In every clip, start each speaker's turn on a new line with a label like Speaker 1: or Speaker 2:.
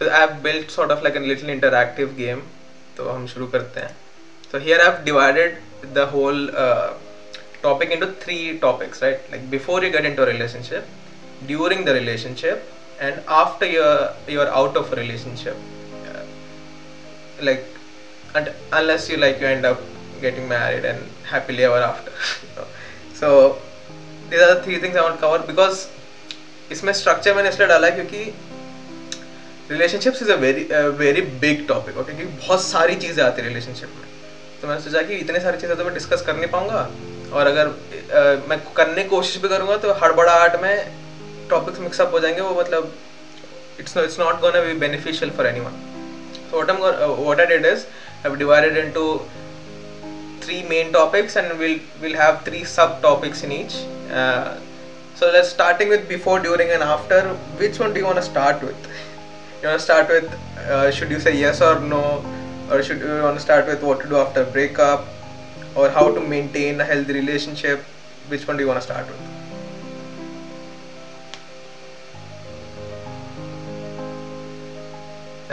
Speaker 1: so I've built sort of like a little interactive game तो हम शुरू करते हैं so here I've divided the whole uh, topic into three topics right like before you get into a relationship during the relationship and after you're you're out of a relationship uh, like and unless you like you end up getting married and happily ever after so these are the three things I want to cover because इसमें structure मैंने इसलिए डाला है क्योंकि relationships is a very very big topic okay क्योंकि बहुत सारी चीज़ें आती है रिलेशनशिप में तो मैंने सोचा कि इतने सारी चीज़ें तो मैं डिस्कस कर नहीं पाऊँगा और अगर uh, मैं करने की कोशिश भी करूँगा तो हड़बड़ाहट में टॉपिक्स मिक्सअप हो जाएँगे वो मतलब it's it's not gonna be beneficial for any one so what am what at it is have divided into three main topics and will will have three sub topics in each So let's starting with before, during and after. Which one do you want to? You want to start with uh, should you say yes or no or should you want to start with what to do after breakup or how to maintain a healthy relationship which one do you want to start with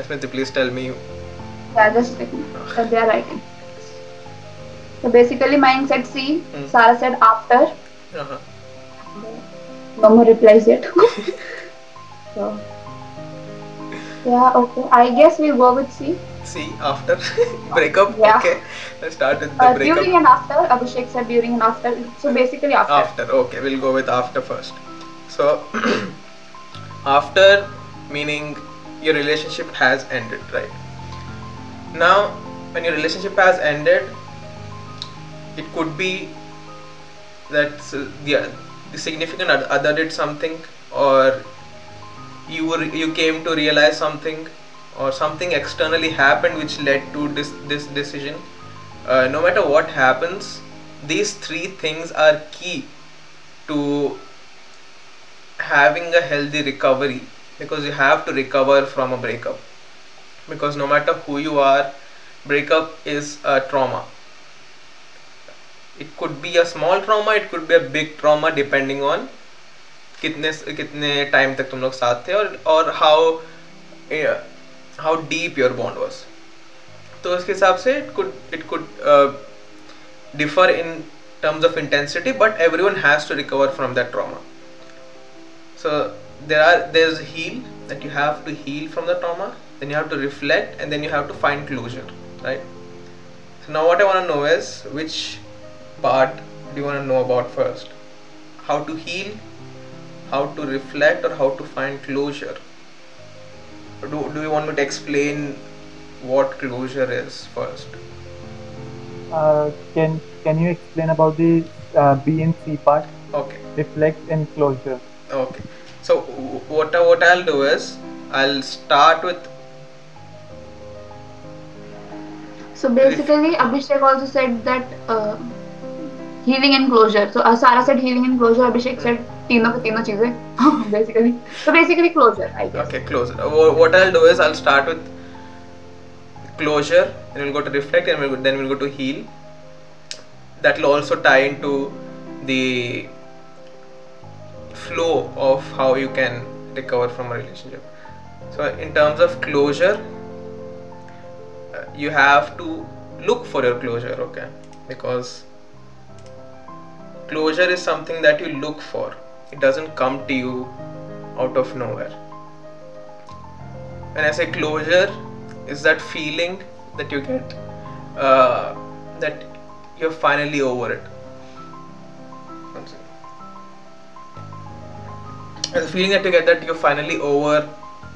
Speaker 1: Smriti, please tell me
Speaker 2: Yeah, just they are writing. So basically, mine said C.
Speaker 1: Hmm.
Speaker 2: Sarah said after.
Speaker 1: uh-huh.
Speaker 2: No more replies yet. so yeah, okay. I guess we'll go with C.
Speaker 1: See, after breakup,
Speaker 2: Yeah.
Speaker 1: okay. Let's start with the
Speaker 2: Uh,
Speaker 1: breakup.
Speaker 2: during and after. Abhishek said during and after. So basically after.
Speaker 1: After, okay, we'll go with after first. So, after meaning your relationship has ended, right? Now, when your relationship has ended, it could be that the, the significant other did something, or you were you came to realize something, or something externally happened which led to this this decision. Uh, no matter what happens, these three things are key to having a healthy recovery because you have to recover from a breakup because no matter who you are breakup is a trauma it could be a small trauma it could be a big trauma depending on कितने कितने time तक तुम लोग साथ थे और और how how deep your bond was तो उसके हिसाब से it could it could differ in terms of intensity but every one has to recover from that trauma so there are there is heal that you have to heal from the trauma then you have to reflect and then you have to find closure right so now what I want know which part do want know about first how to heal how to reflect or how to find closure do, do you want me to explain what closure is first
Speaker 3: Uh, can can you explain about the uh, B and C part?
Speaker 1: okay
Speaker 3: Reflect and closure.
Speaker 1: Okay. So what I- what I'll do is I'll start with
Speaker 2: So basically, Abhishek also said that uh, healing and closure. So uh, Sarah said healing and closure. Abhishek said तीनों के तीनों चीजें basically. So basically closure, I guess.
Speaker 1: okay close. Uh, wha- What I'll do is I'll start with closure, then we'll go to reflect, and we'll, go- then we'll go to heal. That will also tie into the flow of how you can recover from a relationship. So in terms of closure, uh, you have to look for your closure, okay? Because closure is something that you look for. It doesn't come to you out of nowhere. When I say closure, is that feeling that you get uh, that you're finally over it. The feeling that you get that you're finally over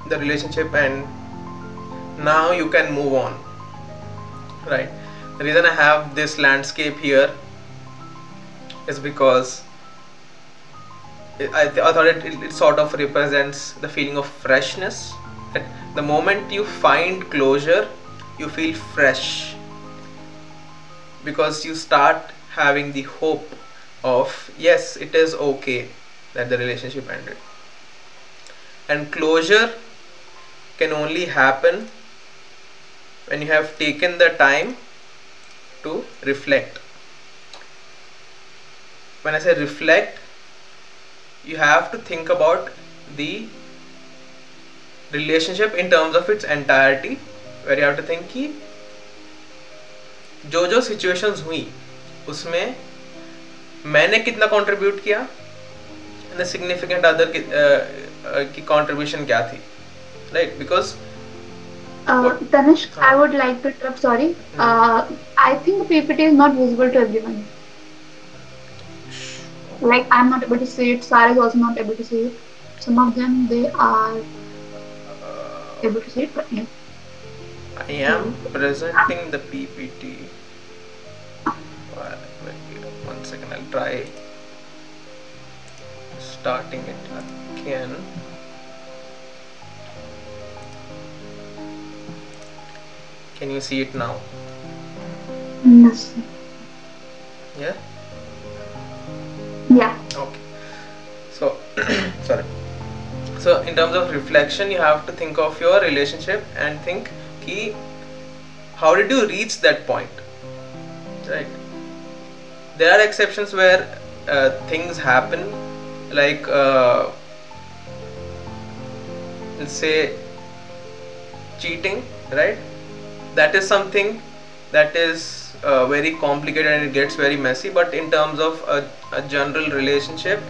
Speaker 1: the relationship and now you can move on. Right. The reason I have this landscape here is because I, th- I thought it, it, it sort of represents the feeling of freshness. That the moment you find closure, you feel fresh because you start having the hope of yes, it is okay that the relationship ended. And closure can only happen when you have taken the time to reflect When I say reflect, you have to think about the relationship in terms of its entirety where you have to think कि जो जो situations हुई उसमें मैंने कितना contribute किया and the significant other की, uh, uh, की contribution क्या थी right because
Speaker 2: Uh,
Speaker 1: What?
Speaker 2: Tanishq, I
Speaker 1: हाँ.
Speaker 2: would like to interrupt. Sorry. Uh, I think the PPT is not visible to everyone. Like I'm not able to see it. Sarah is also not able to see it. Some of them they are
Speaker 1: uh,
Speaker 2: able to see it, but yeah.
Speaker 1: I am presenting the PPT. One second, I'll try starting it again. Can you see it now?
Speaker 2: Yes.
Speaker 1: Yeah?
Speaker 2: Yeah.
Speaker 1: Okay. So, sorry. So, in terms of reflection, you have to think of your relationship and think, ki, how did you reach that point? Right? There are exceptions where uh, things happen, like, uh, let's say, cheating, right? That is something that is uh, very complicated and it gets very messy. But in terms of a, a general relationship,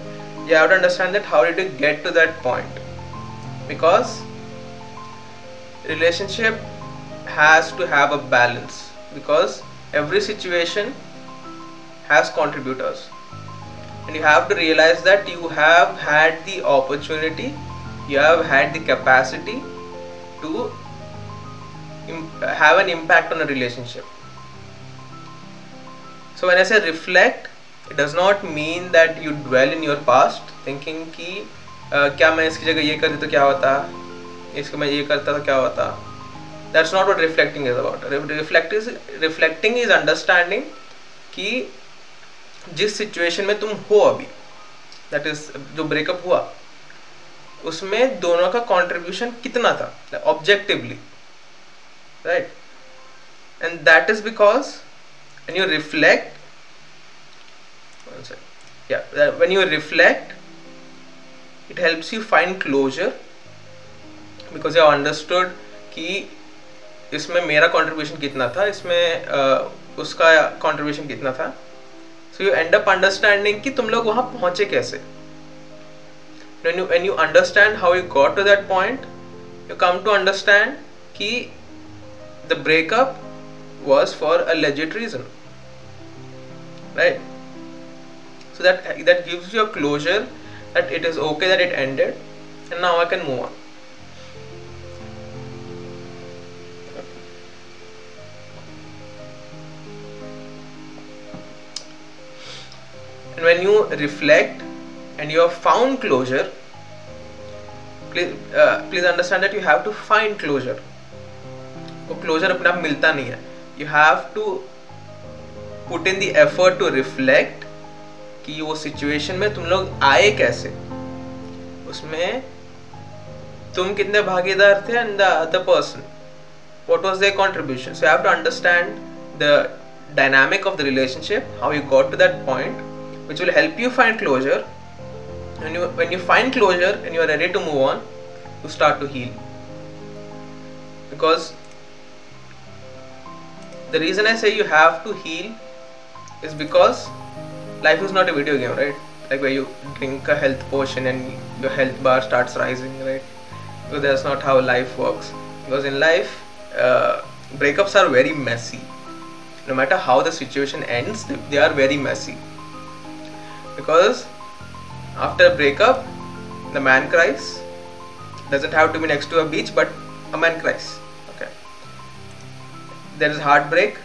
Speaker 1: you have to understand that how did you get to that point? Because relationship has to have a balance because every situation has contributors and you have to realize that you have had the opportunity you have had the capacity to have an impact on a relationship so मैंने ऐसे reflect it does not mean that you dwell in your past thinking कि क्या मैं इसकी जगह ये करती तो क्या होता? इसको मैं ये करता तो क्या होता? That's not what reflecting is about reflect is reflecting is understanding कि जिस सिचुएशन में तुम हो अभी दैट इज़ जो ब्रेकअप हुआ, उसमें दोनों का कॉन्ट्रीब्यूशन कितना था? Objectively right and that is because when you reflect one sec. yeah when you reflect it helps you find closure because you have understood कि इसमें मेरा कंट्रीब्यूशन कितना था इसमें uh, उसका कंट्रीब्यूशन कितना था so you end up understanding कि तुम लोग वहाँ पहुँचे कैसे when you when you understand how you got to that point you come to understand कि the breakup was for a legit reason right so that that gives you a closure that it is okay that it ended and now i can move on and when you reflect and you have found closure please uh, please understand that you have to find closure वो closure अपने आप मिलता नहीं है You have to put in the effort to reflect कि वो situation में तुम लोग आए कैसे? उसमें तुम कितने भागीदार थे and the other person what was their contribution so have to understand the dynamic of the relationship how you got to that point which will help you find closure When you, when you find closure and you are ready to move on, you start to heal. Because the reason I say you have to heal is because life is not a video game, right? Like where you drink a health potion and your health bar starts rising, right? Because that's not how life works. Because in life, uh, breakups are very messy. No matter how the situation ends, they are very messy. Because after a breakup, the man cries. Doesn't have to be next to a beach, but a man cries. There is heartbreak.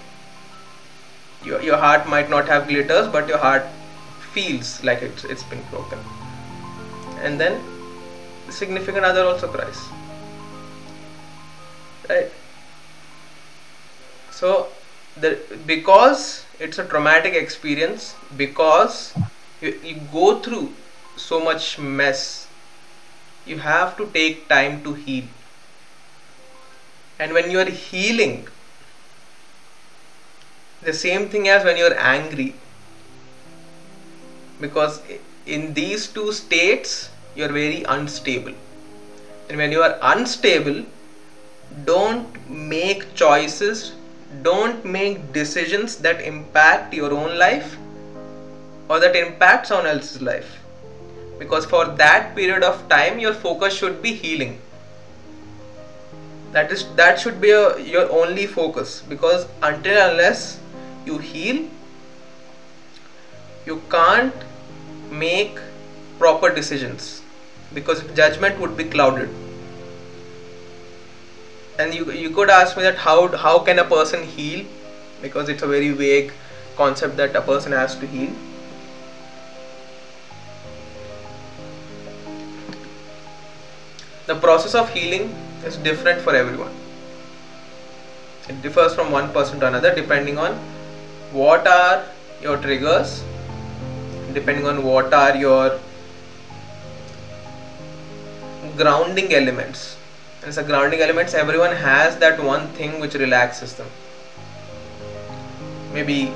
Speaker 1: Your, your heart might not have glitters but your heart feels like it's, it's been broken. And then the significant other also cries. Right? So the because it's a traumatic experience because you, you go through so much mess you have to take time to heal. And when you are healing the same thing as when you're angry. Because in these two states you're very unstable. And when you are unstable don't make choices don't make decisions that impact your own life or that impact someone else's life. Because for that period of time your focus should be healing. That is that should be a, your only focus. Because until unless you heal you can't make proper decisions because judgment would be clouded. And you you could ask me that how how can a person heal? Because it's a very vague concept that a person has to heal. The process of healing is different for everyone. It differs from one person to another depending on what are your triggers? Depending on what are your grounding elements. And the grounding elements everyone has that one thing which relaxes them. Maybe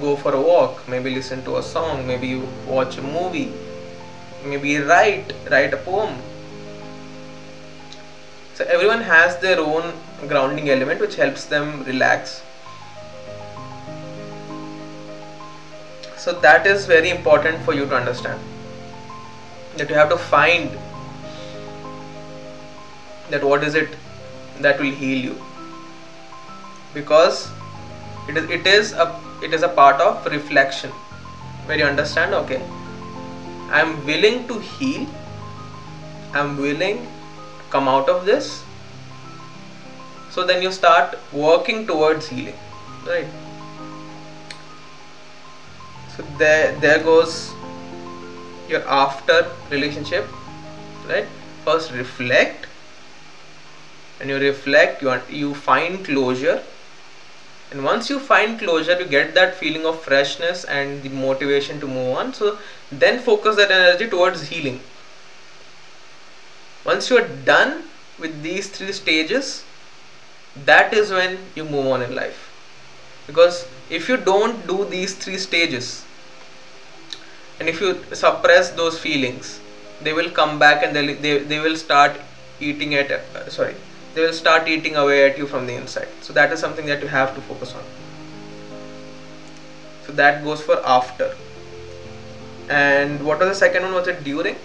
Speaker 1: go for a walk maybe listen to a song maybe you watch a movie maybe write write a poem. So everyone has their own grounding element which helps them relax so that is very important for you to understand. That you have to find that what is it that will heal you. Because it is it is a it is a part of reflection where you understand okay i am willing to heal i am willing to come out of this. So then you start working towards healing right so there there goes your after relationship right? First reflect. And you reflect you you find closure. And once you find closure you get that feeling of freshness and the motivation to move on. So then focus that energy towards healing. Once you are done with these three stages that is when you move on in life. Because if you don't do these three stages and if you suppress those feelings they will come back and they, they, they will start eating at uh, sorry they will start eating away at you from the inside. So that is something that you have to focus on. So that goes for after. And what was the second one? Was it during?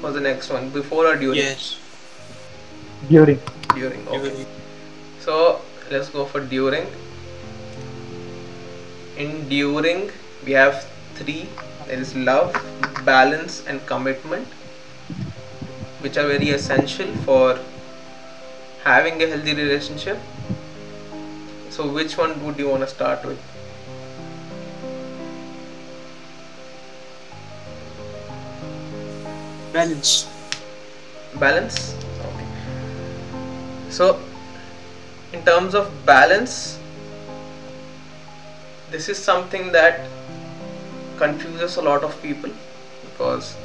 Speaker 1: Was the next one before or during?
Speaker 4: Yes.
Speaker 3: During.
Speaker 1: during okay. So let's go for during. In during we have three. There is love balance and commitment which are very essential for having a healthy relationship. So which one would you want to start with?
Speaker 4: Balance.
Speaker 1: balance? Okay. So in terms of balance this is something that confuses a lot of people because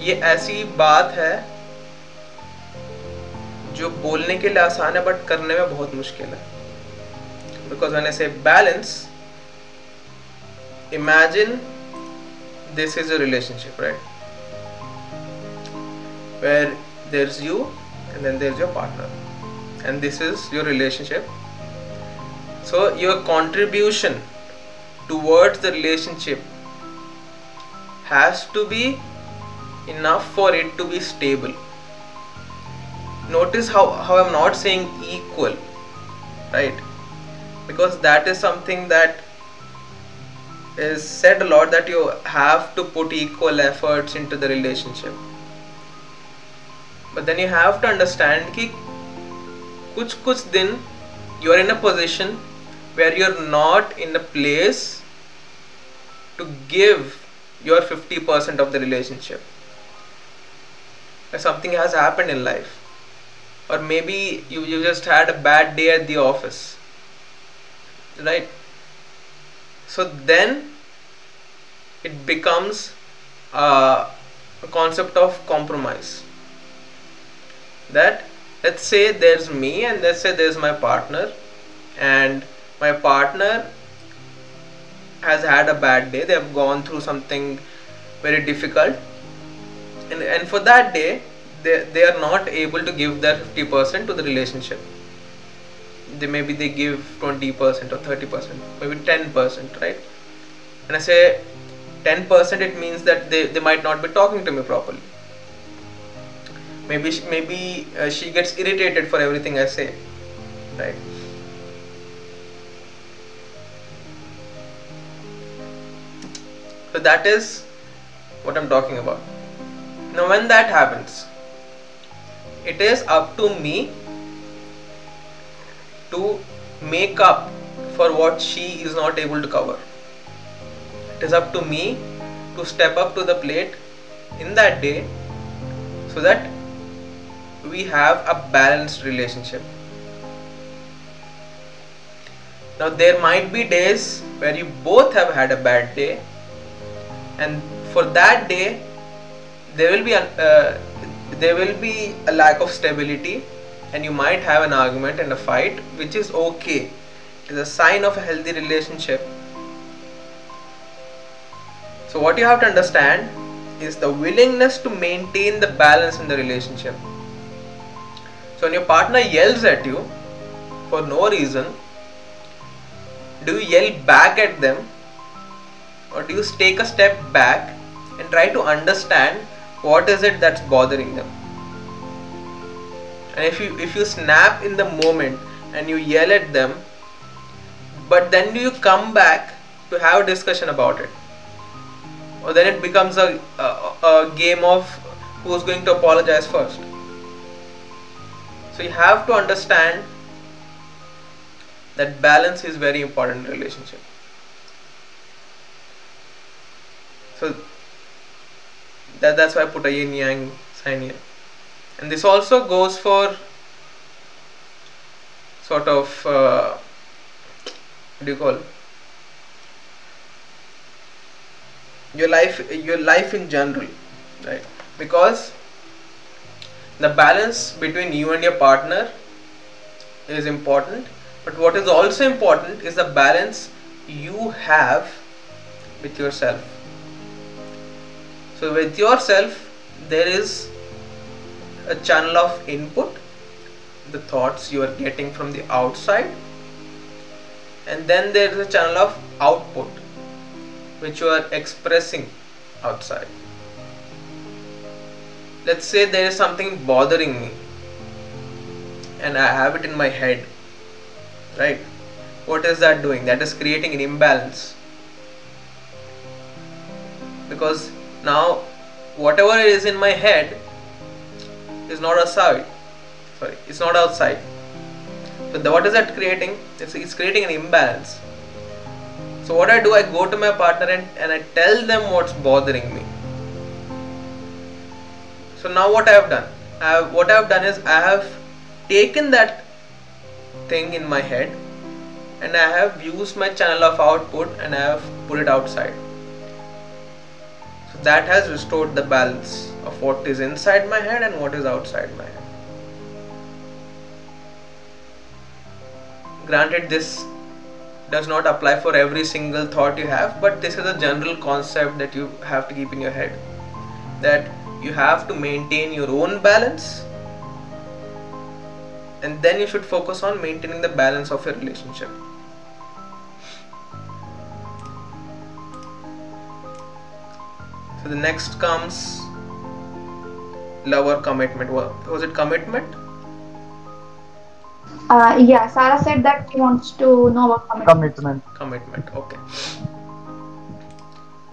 Speaker 1: ये ऐसी बात है जो बोलने के लिए आसान है बट करने में बहुत मुश्किल है because when I say balance imagine this is a relationship right where there's you and then there's your partner and this is your relationship. So your contribution towards the relationship has to be enough for it to be stable. Notice how, how i'm not saying equal right? Because that is something that is said a lot that you have to put equal efforts into the relationship. But then you have to understand कुछ कुछ दिन you are in a position where you are not in a place to give your 50% of the relationship Or something has happened in life or maybe you, you just had a bad day at the office right so then it becomes uh, a concept of compromise that let's say there's me and let's say there's my partner. And my partner has had a bad day. They have gone through something very difficult. And, and for that day they, they are not able to give their 50% to the relationship. They maybe they give 20% or 30% maybe 10% right? And i say 10% it means that they, they might not be talking to me properly maybe she, maybe uh, she gets irritated for everything i say right? So that is what i'm talking about. Now when that happens it is up to me to make up for what she is not able to cover. It is up to me to step up to the plate in that day so that we have a balanced relationship. Now there might be days where you both have had a bad day and for that day there will be a, uh, there will be a lack of stability and you might have an argument and a fight which is okay. It is a sign of a healthy relationship. So what you have to understand is the willingness to maintain the balance in the relationship so when your partner yells at you for no reason do you yell back at them? Or do you take a step back and try to understand what is it that's bothering them? And if you if you snap in the moment and you yell at them but then do you come back to have a discussion about it? Or then it becomes a, a, a game of who's going to apologize first so you have to understand that balance is very important in relationship. So that, that's why I put a yin yang sign here. And this also goes for sort of uh, what do you call? Your life your life in general right? Because the balance between you and your partner is important but what is also important is the balance you have with yourself. So with yourself there is a channel of input the thoughts you are getting from the outside and then there is a channel of output which you are expressing outside let's say there is something bothering me and I have it in my head right? What is that doing? That is creating an imbalance. Because now whatever is in my head is not outside. Sorry it's not outside. So the, what is that creating? It's, it's creating an imbalance. So what I do I go to my partner and, and I tell them what's bothering me so now what I have done? I have, what I have done is I have taken that thing in my head and I have used my channel of output and I have put it outside. So that has restored the balance of what is inside my head and what is outside my head. Granted this does not apply for every single thought you have but this is a general concept that you have to keep in your head that you have to maintain your own balance and then you should focus on maintaining the balance of your relationship. So the next comes love or commitment. Was it commitment?
Speaker 2: Uh, yeah, Sarah said that she wants to know about commitment.
Speaker 3: commitment.
Speaker 1: commitment okay.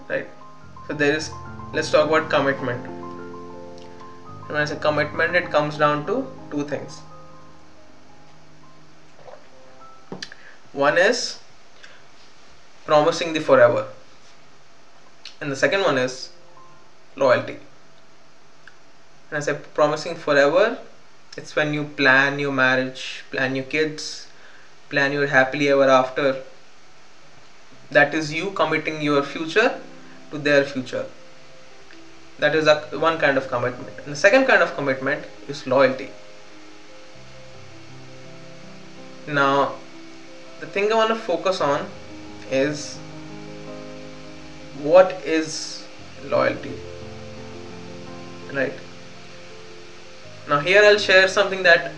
Speaker 1: Right. So there is let's talk about commitment when i say commitment it comes down to two things. One is promising the forever. And the second one is loyalty. And i say promising forever it's when you plan your marriage plan your kids plan your happily ever after. That is you committing your future to their future that is a, one kind of commitment. And the second kind of commitment is loyalty. Now the thing i want to focus on is what is loyalty? Right. Now here i'll share something that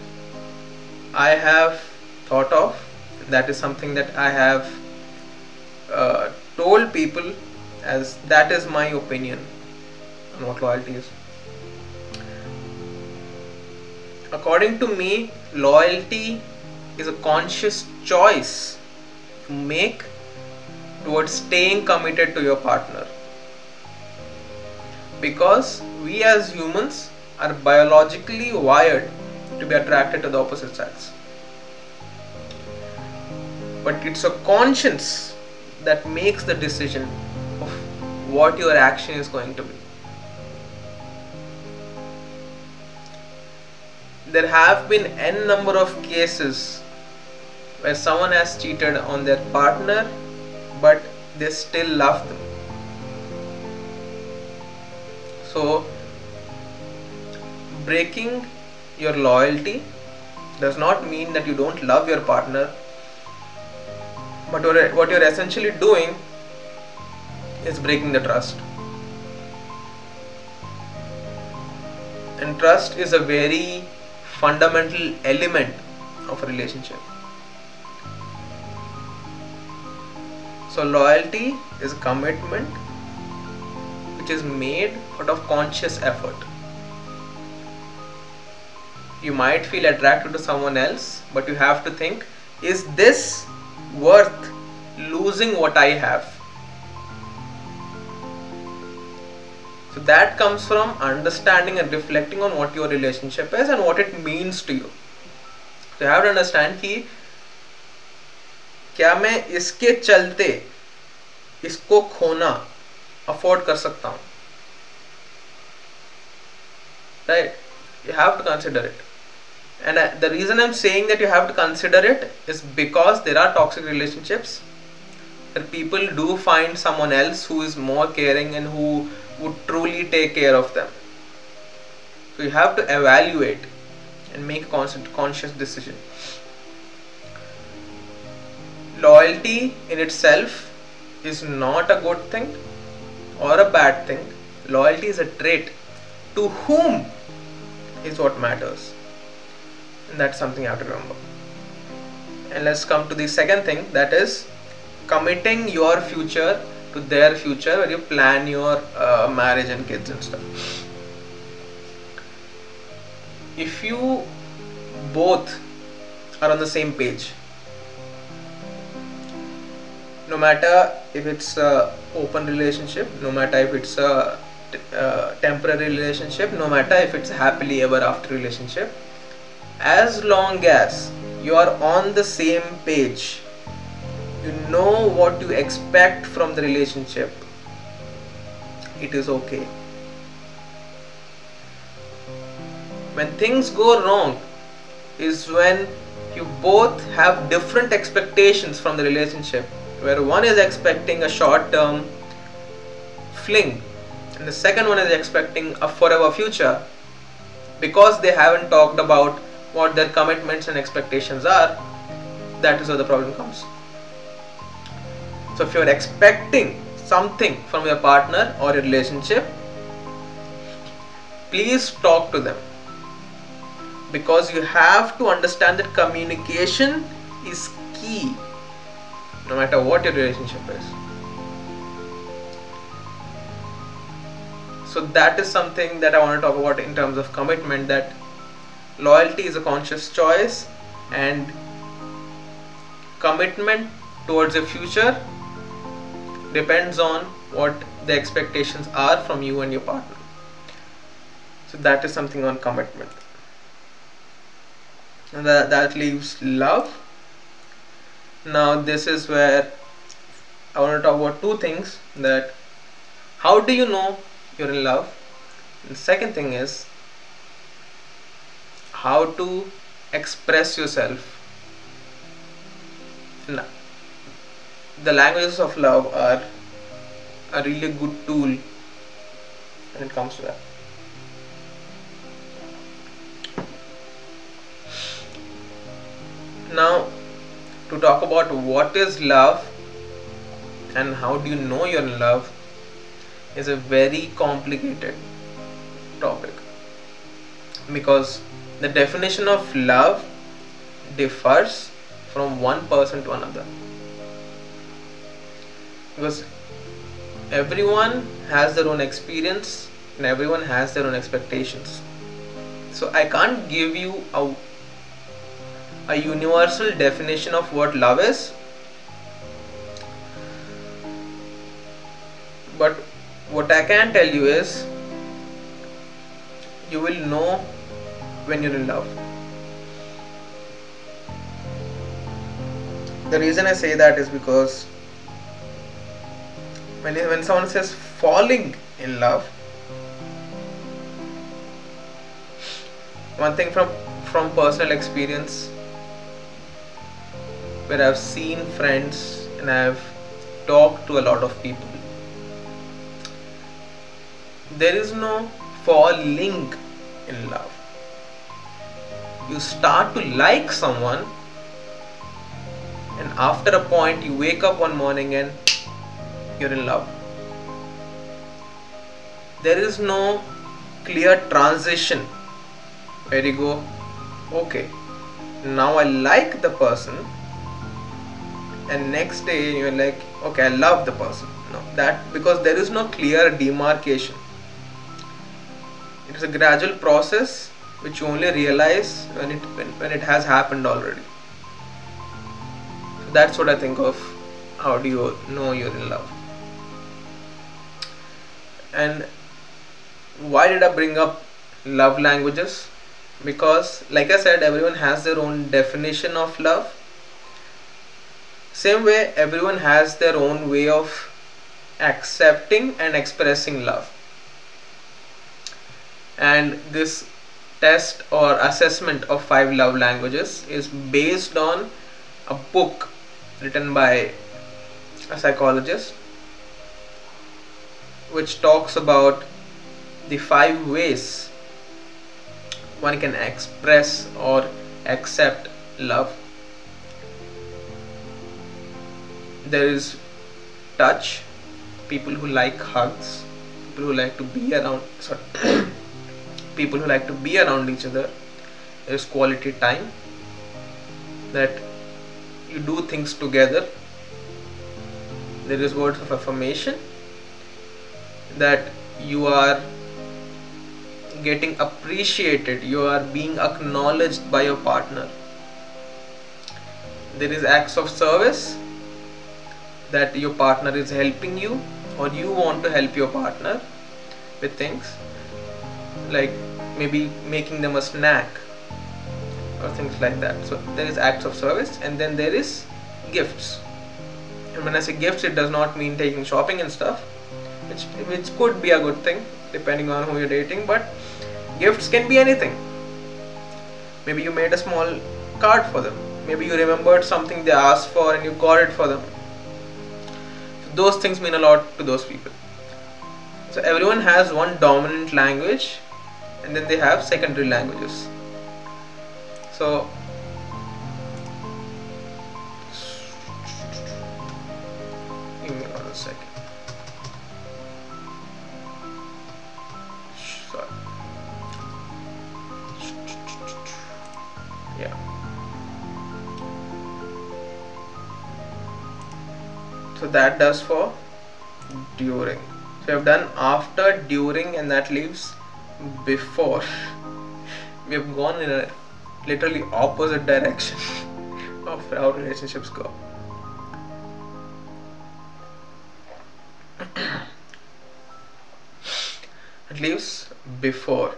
Speaker 1: i have thought of. That is something that i have uh, told people as that is my opinion what loyalty is. According to me loyalty is a conscious choice you make towards staying committed to your partner. Because we as humans are biologically wired to be attracted to the opposite sex but it's a conscience that makes the decision of what your action is going to be there have been n number of cases where someone has cheated on their partner but they still love them. So breaking your loyalty does not mean that you don't love your partner but what you're essentially doing is breaking the trust. And trust is a very fundamental element of a relationship. So loyalty is a commitment which is made out of conscious effort. You might feel attracted to someone else but you have to think is this worth losing what i have so that comes from understanding and reflecting on what your relationship is and what it means to you so you have to understand कि क्या मैं इसके चलते इसको खोना afford कर सकता हूं right you have to consider it and uh, the reason i'm saying that you have to consider it is because there are toxic relationships where people do find someone else who is more caring and who would truly take care of them. So you have to evaluate and make a constant conscious decision. Loyalty in itself is not a good thing or a bad thing. Loyalty is a trait to whom is what matters. And that's something you have to remember. And let's come to the second thing that is committing your future to their future where you plan your uh, marriage and kids and stuff. If you both are on the same page no matter if it's a open relationship no matter if it's a uh, temporary relationship no matter if it's happily ever after relationship as long as you are on the same page you know what you expect from the relationship it is okay. When things go wrong is when you both have different expectations from the relationship where one is expecting a short term fling and the second one is expecting a forever future because they haven't talked about what their commitments and expectations are that is where the problem comes so if you're expecting something from your partner or your relationship please talk to them. Because you have to understand that communication is key no matter what your relationship is. So that is something that i want to talk about in terms of commitment that loyalty is a conscious choice and commitment towards a future depends on what the expectations are from you and your partner. So that is something on commitment. And that, that leaves love. Now this is where i want to talk about two things that how do you know you're in love? The second thing is how to express yourself the languages of love are a really good tool when it comes to that. Now to talk about what is love and how do you know you're in love is a very complicated topic. Because the definition of love differs from one person to another because everyone has their own experience and everyone has their own expectations. So i can't give you a a universal definition of what love is. But what i can tell you is you will know when you're in love. The reason i say that is because when when someone says falling in love one thing from from personal experience where I've seen friends and I've talked to a lot of people. There is no falling in love. You start to like someone, and after a point, you wake up one morning and you're in love. There is no clear transition. Where you go, okay, now I like the person and next day you're like okay i love the person. No that because there is no clear demarcation. It is a gradual process which you only realize when it when, when it has happened already. So that's what i think of how do you know you're in love and why did i bring up love languages? Because like i said everyone has their own definition of love. Same way everyone has their own way of accepting and expressing love. And this test or assessment of five love languages is based on a book written by a psychologist which talks about the five ways one can express or accept love. There is touch people who like hugs people who like to be around sorry people who like to be around each other. There's quality time that you do things together. There is words of affirmation that you are getting appreciated you are being acknowledged by your partner. There is acts of service that your partner is helping you or you want to help your partner with things like maybe making them a snack or things like that. So there is acts of service and then there is gifts. And when i say gifts it does not mean taking shopping and stuff which which could be a good thing depending on who you're dating but gifts can be anything. Maybe you made a small card for them. Maybe you remembered something they asked for and you got it for them. Those things mean a lot to those people. So everyone has one dominant language and then they have secondary languages. So that does for during. So we have done after during and that leaves before. We have gone in a literally opposite direction of how relationships go. It leaves before.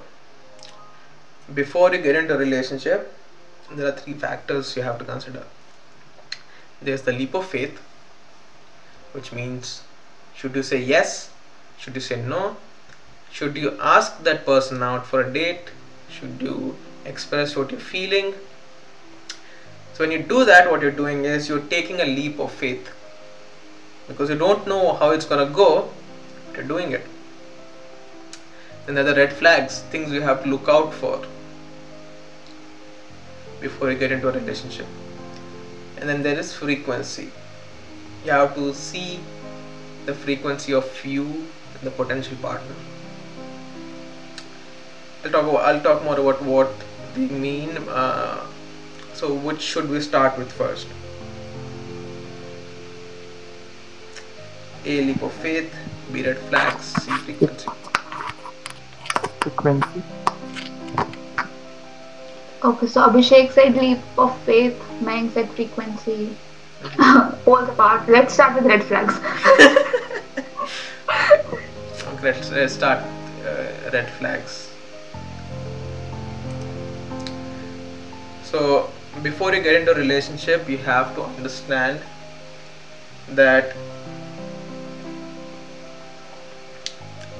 Speaker 1: Before you get into a relationship there are three factors you have to consider. There's the leap of faith which means should you say yes? Should you say no? Should you ask that person out for a date? Should you express what you're feeling? So when you do that what you're doing is you're taking a leap of faith. Because you don't know how it's gonna go you're doing it. Are the red flags things you have to look out for before you get into a relationship. And then there is frequency you have to see the frequency of you and the potential partner. I'll talk. About, I'll talk more about what they mean. Uh, so, which should we start with first? A leap of faith, B red flags, C frequency.
Speaker 3: Frequency.
Speaker 2: Okay, so Abhishek said leap of faith, Mang said frequency. All the part. Let's start with red flags.
Speaker 1: Okay, let's uh, start uh, red flags. So, before you get into a relationship, you have to understand that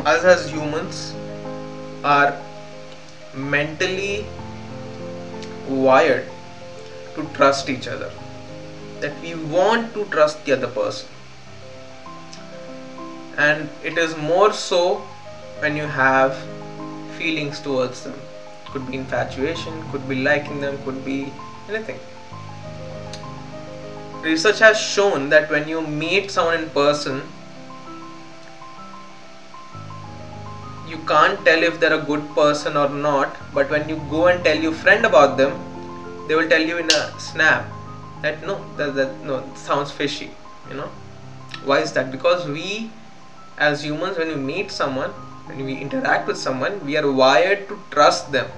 Speaker 1: us as humans are mentally wired to trust each other. That we want to trust the other person. And it is more so when you have feelings towards them. Could be infatuation could be liking them could be anything. Research has shown that when you meet someone in person you can't tell if they're a good person or not but when you go and tell your friend about them they will tell you in a snap that no that, that no sounds fishy you know? Why is that? Because we as humans when we meet someone when we interact with someone we are wired to trust them.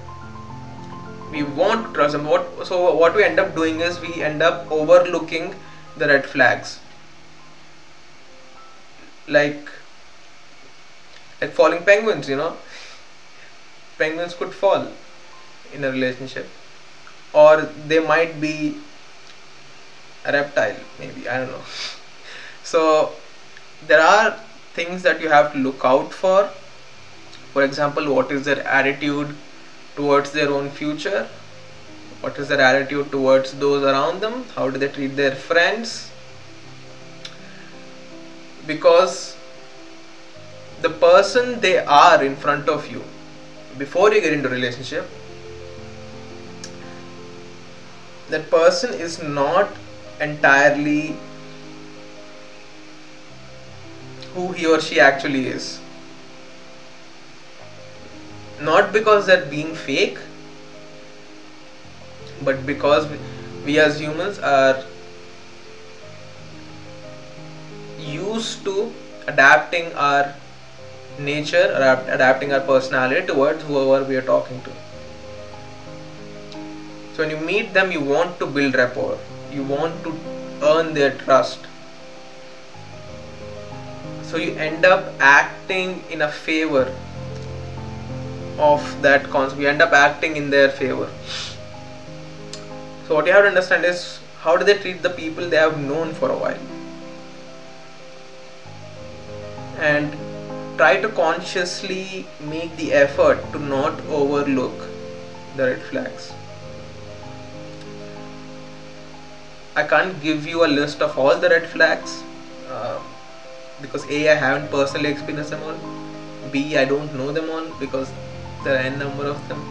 Speaker 1: We want to trust them. What so what we end up doing is we end up overlooking the red flags. Like like falling penguins you know? Penguins could fall in a relationship. Or they might be a reptile maybe i don't know. So there are things that you have to look out for. For example what is their attitude towards their own future? What is their attitude towards those around them? How do they treat their friends? Because the person they are in front of you before you get into relationship that person is not entirely who he or she actually is. Not because they're being fake, but because we, as humans are used to adapting our nature or adapting our personality towards whoever we are talking to. So when you meet them, you want to build rapport, you want to earn their trust. So you end up acting in a favor of that concept. You end up acting in their favor. So what you have to understand is how do they treat the people they have known for a while? And try to consciously make the effort to not overlook the red flags I can't give you a list of all the red flags uh, because A I haven't personally experienced them all. B I don't know them all because there are n number of them.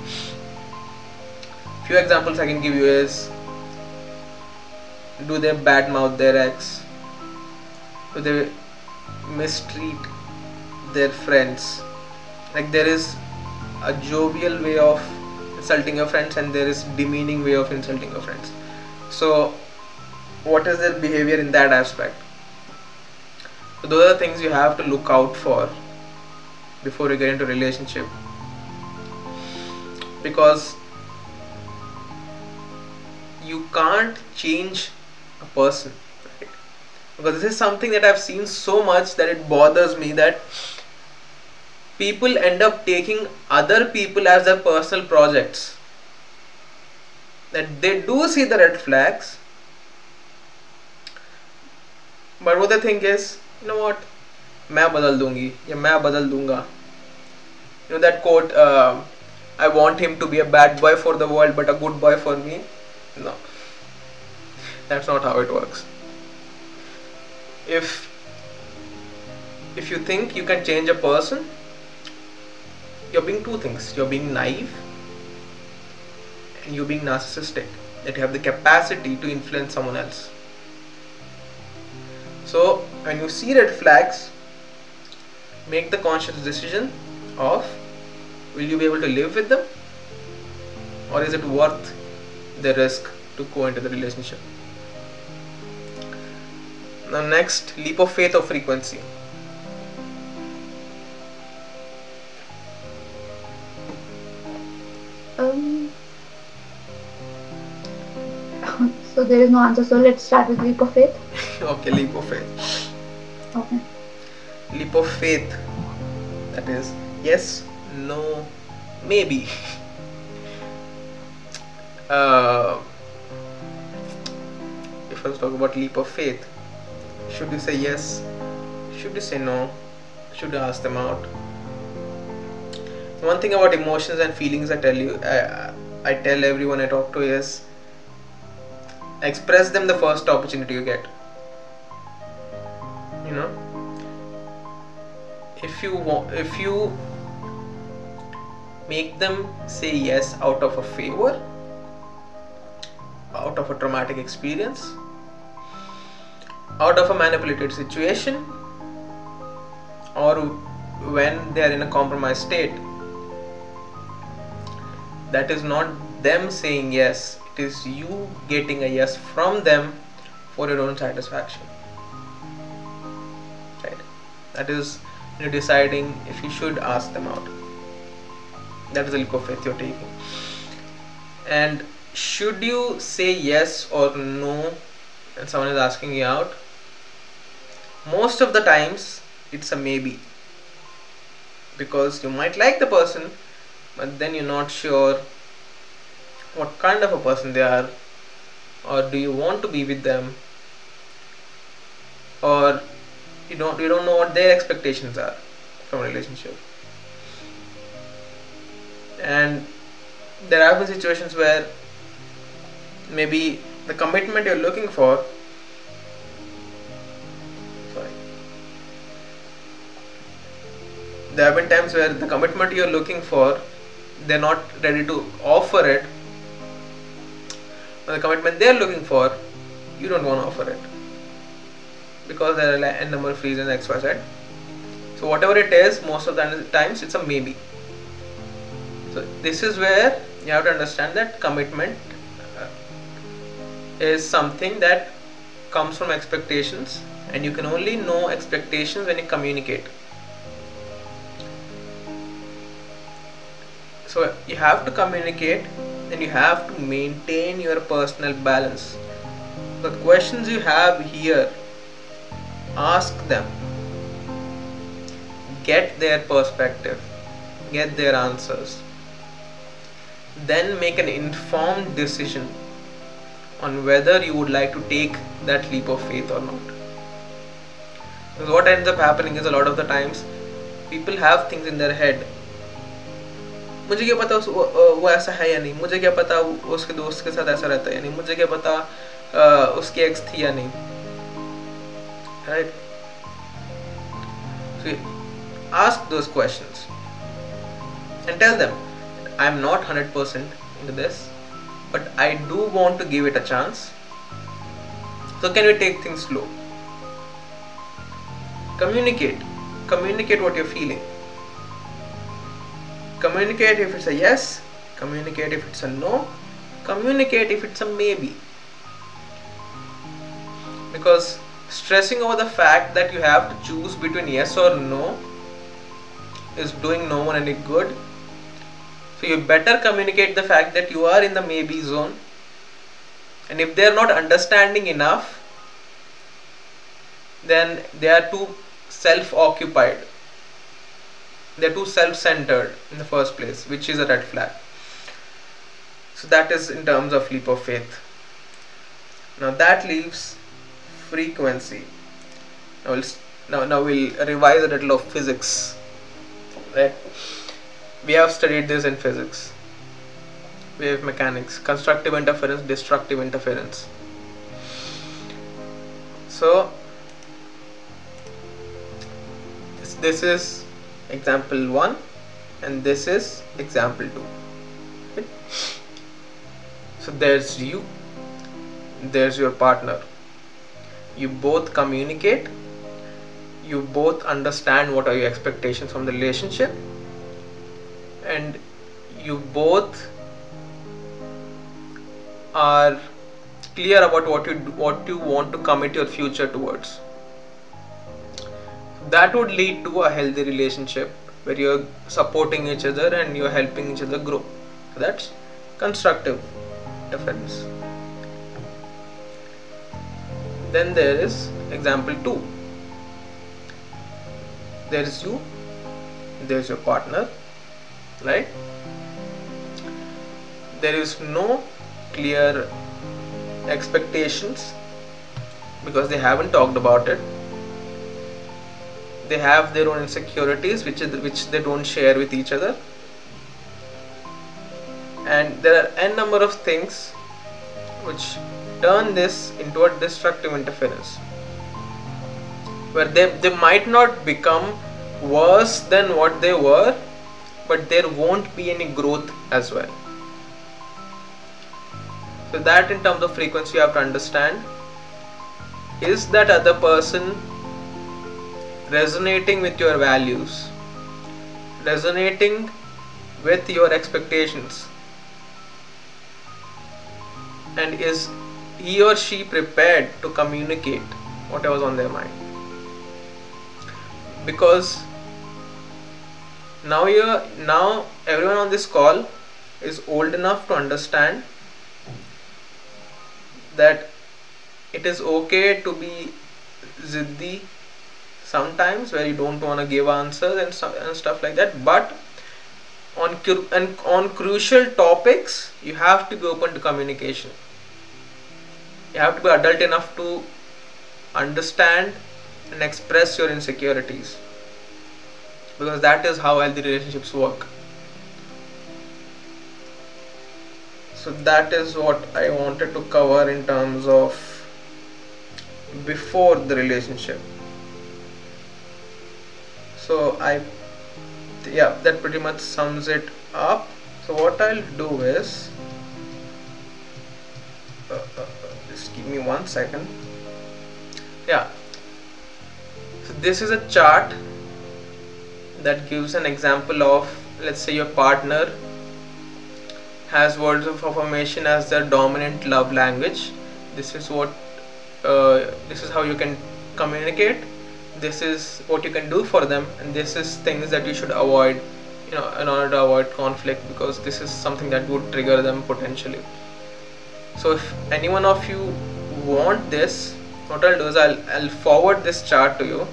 Speaker 1: Few examples I can give you is do they badmouth their ex? Do they mistreat their friends? Like there is a jovial way of insulting your friends and there is demeaning way of insulting your friends. So what is their behavior in that aspect? So those are things you have to look out for before you get into relationship. Because you can't change a person. Right? Because this is something that I've seen so much that it bothers me that people end up taking other people as their personal projects. That they do see the red flags, but what the thing is you know what मैं बदल दूंगी या मैं बदल दूंगा you know that quote uh, I want him to be a bad boy for the world but a good boy for me no that's not how it works if if you think you can change a person you're being two things you're being naive and you're being narcissistic that you have the capacity to influence someone else so when you see red flags make the conscious decision of will you be able to live with them? Or is it worth the risk to go into the relationship? Now next leap of faith or frequency.
Speaker 2: Um, so there is no answer. So let's start with leap of faith.
Speaker 1: okay leap of faith
Speaker 2: Okay.
Speaker 1: leap of faith that is yes no maybe uh, if I was talking about leap of faith should you say yes should you say no should you ask them out one thing about emotions and feelings I tell you I, I tell everyone I talk to is express them the first opportunity you get. You know? If you want if you make them say yes out of a favor out of a traumatic experience out of a manipulated situation or when they are in a compromised state that is not them saying yes it is you getting a yes from them for your own satisfaction. Right? That is you're deciding if you should ask them out. That is a leap of faith you're taking. And should you say yes or no and someone is asking you out? Most of the times it's a maybe. Because you might like the person but then you're not sure what kind of a person they are or do you want to be with them or you don't you don't know what their expectations are from a relationship. And there have been situations where maybe the commitment you're looking for sorry there have been times where the commitment you're looking for they're not ready to offer it the commitment they're looking for you don't want to offer it. Because there are a number of reasons xyz so whatever it is most of the times it's a maybe. So this is where you have to understand that commitment uh, is something that comes from expectations and you can only know expectations when you communicate. So you have to communicate and you have to maintain your personal balance. The questions you have here ask them. Get their perspective. Get their answers. Then make an informed decision on whether you would like to take that leap of faith or not. Because what ends up happening is a lot of the times people have things in their head मुझे क्या पता उस वो, वो ऐसा है या नहीं? मुझे क्या पता उसके दोस्त के साथ ऐसा रहता है या नहीं? मुझे क्या पता उसकी एक्स थी या नहीं? Right ask those question and tell them I am not hundred percent in this but I do want to give it a chance so can you take thing slow communicate communicate what you're feeling communicate if it's a yes. Communicate if it's a no. Communicate if it's a maybe. Because stressing over the fact that you have to choose between yes or no is doing no one any good. So you better communicate the fact that you are in the maybe zone. And if they are not understanding enough then they are too self occupied they're too self centered in the first place which is a red flag. So that is in terms of leap of faith. Now that leaves frequency. Now we'll, now, now we'll revise a little of physics right? We have studied this in physics. Wave mechanics constructive interference destructive interference. So this is example 1 and this is example 2 okay? so there's you there's your partner. You both communicate. You both understand what are your expectations from the relationship. And you both are clear about what you what you want to commit your future towards that would lead to a healthy relationship where you're supporting each other and you're helping each other grow. That's constructive difference then there is example 2 there is you there's your partner right? There is no clear expectations because they haven't talked about it they have their own insecurities which which they don't share with each other. And there are n number of things which turn this into a destructive interference where they, they might not become worse than what they were but there won't be any growth as well. So that in terms of frequency you have to understand is that other person resonating with your values resonating with your expectations and is he or she prepared to communicate whatever's on their mind. Because now you're now everyone on this call is old enough to understand that it is okay to be ziddi sometimes where you don't want to give answers and, stuff, and stuff like that but on and on crucial topics you have to be open to communication. You have to be adult enough to understand and express your insecurities because that is how healthy relationships work. So that is what i wanted to cover in terms of before the relationship so i yeah that pretty much sums it up. So what i'll do is uh, uh, just give me one second. Yeah. So this is a chart that gives an example of let's say your partner has words of affirmation as their dominant love language. This is what uh, this is how you can communicate this is what you can do for them and this is things that you should avoid you know in order to avoid conflict because this is something that would trigger them potentially. So if any one of you want this what I'll do is I'll, I'll forward this chart to you.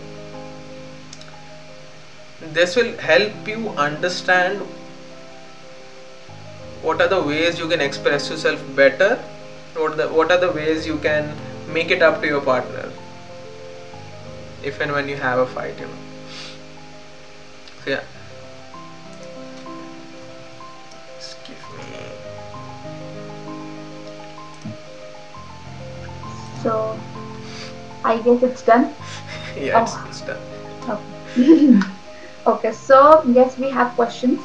Speaker 1: This will help you understand what are the ways you can express yourself better what, the, what are the ways you can make it up to your partner if and when you have a fight you know so yeah give me
Speaker 2: So, I guess it's done.
Speaker 1: yeah it's,
Speaker 2: Oh.
Speaker 1: it's done
Speaker 2: Okay. okay, so yes, we have questions.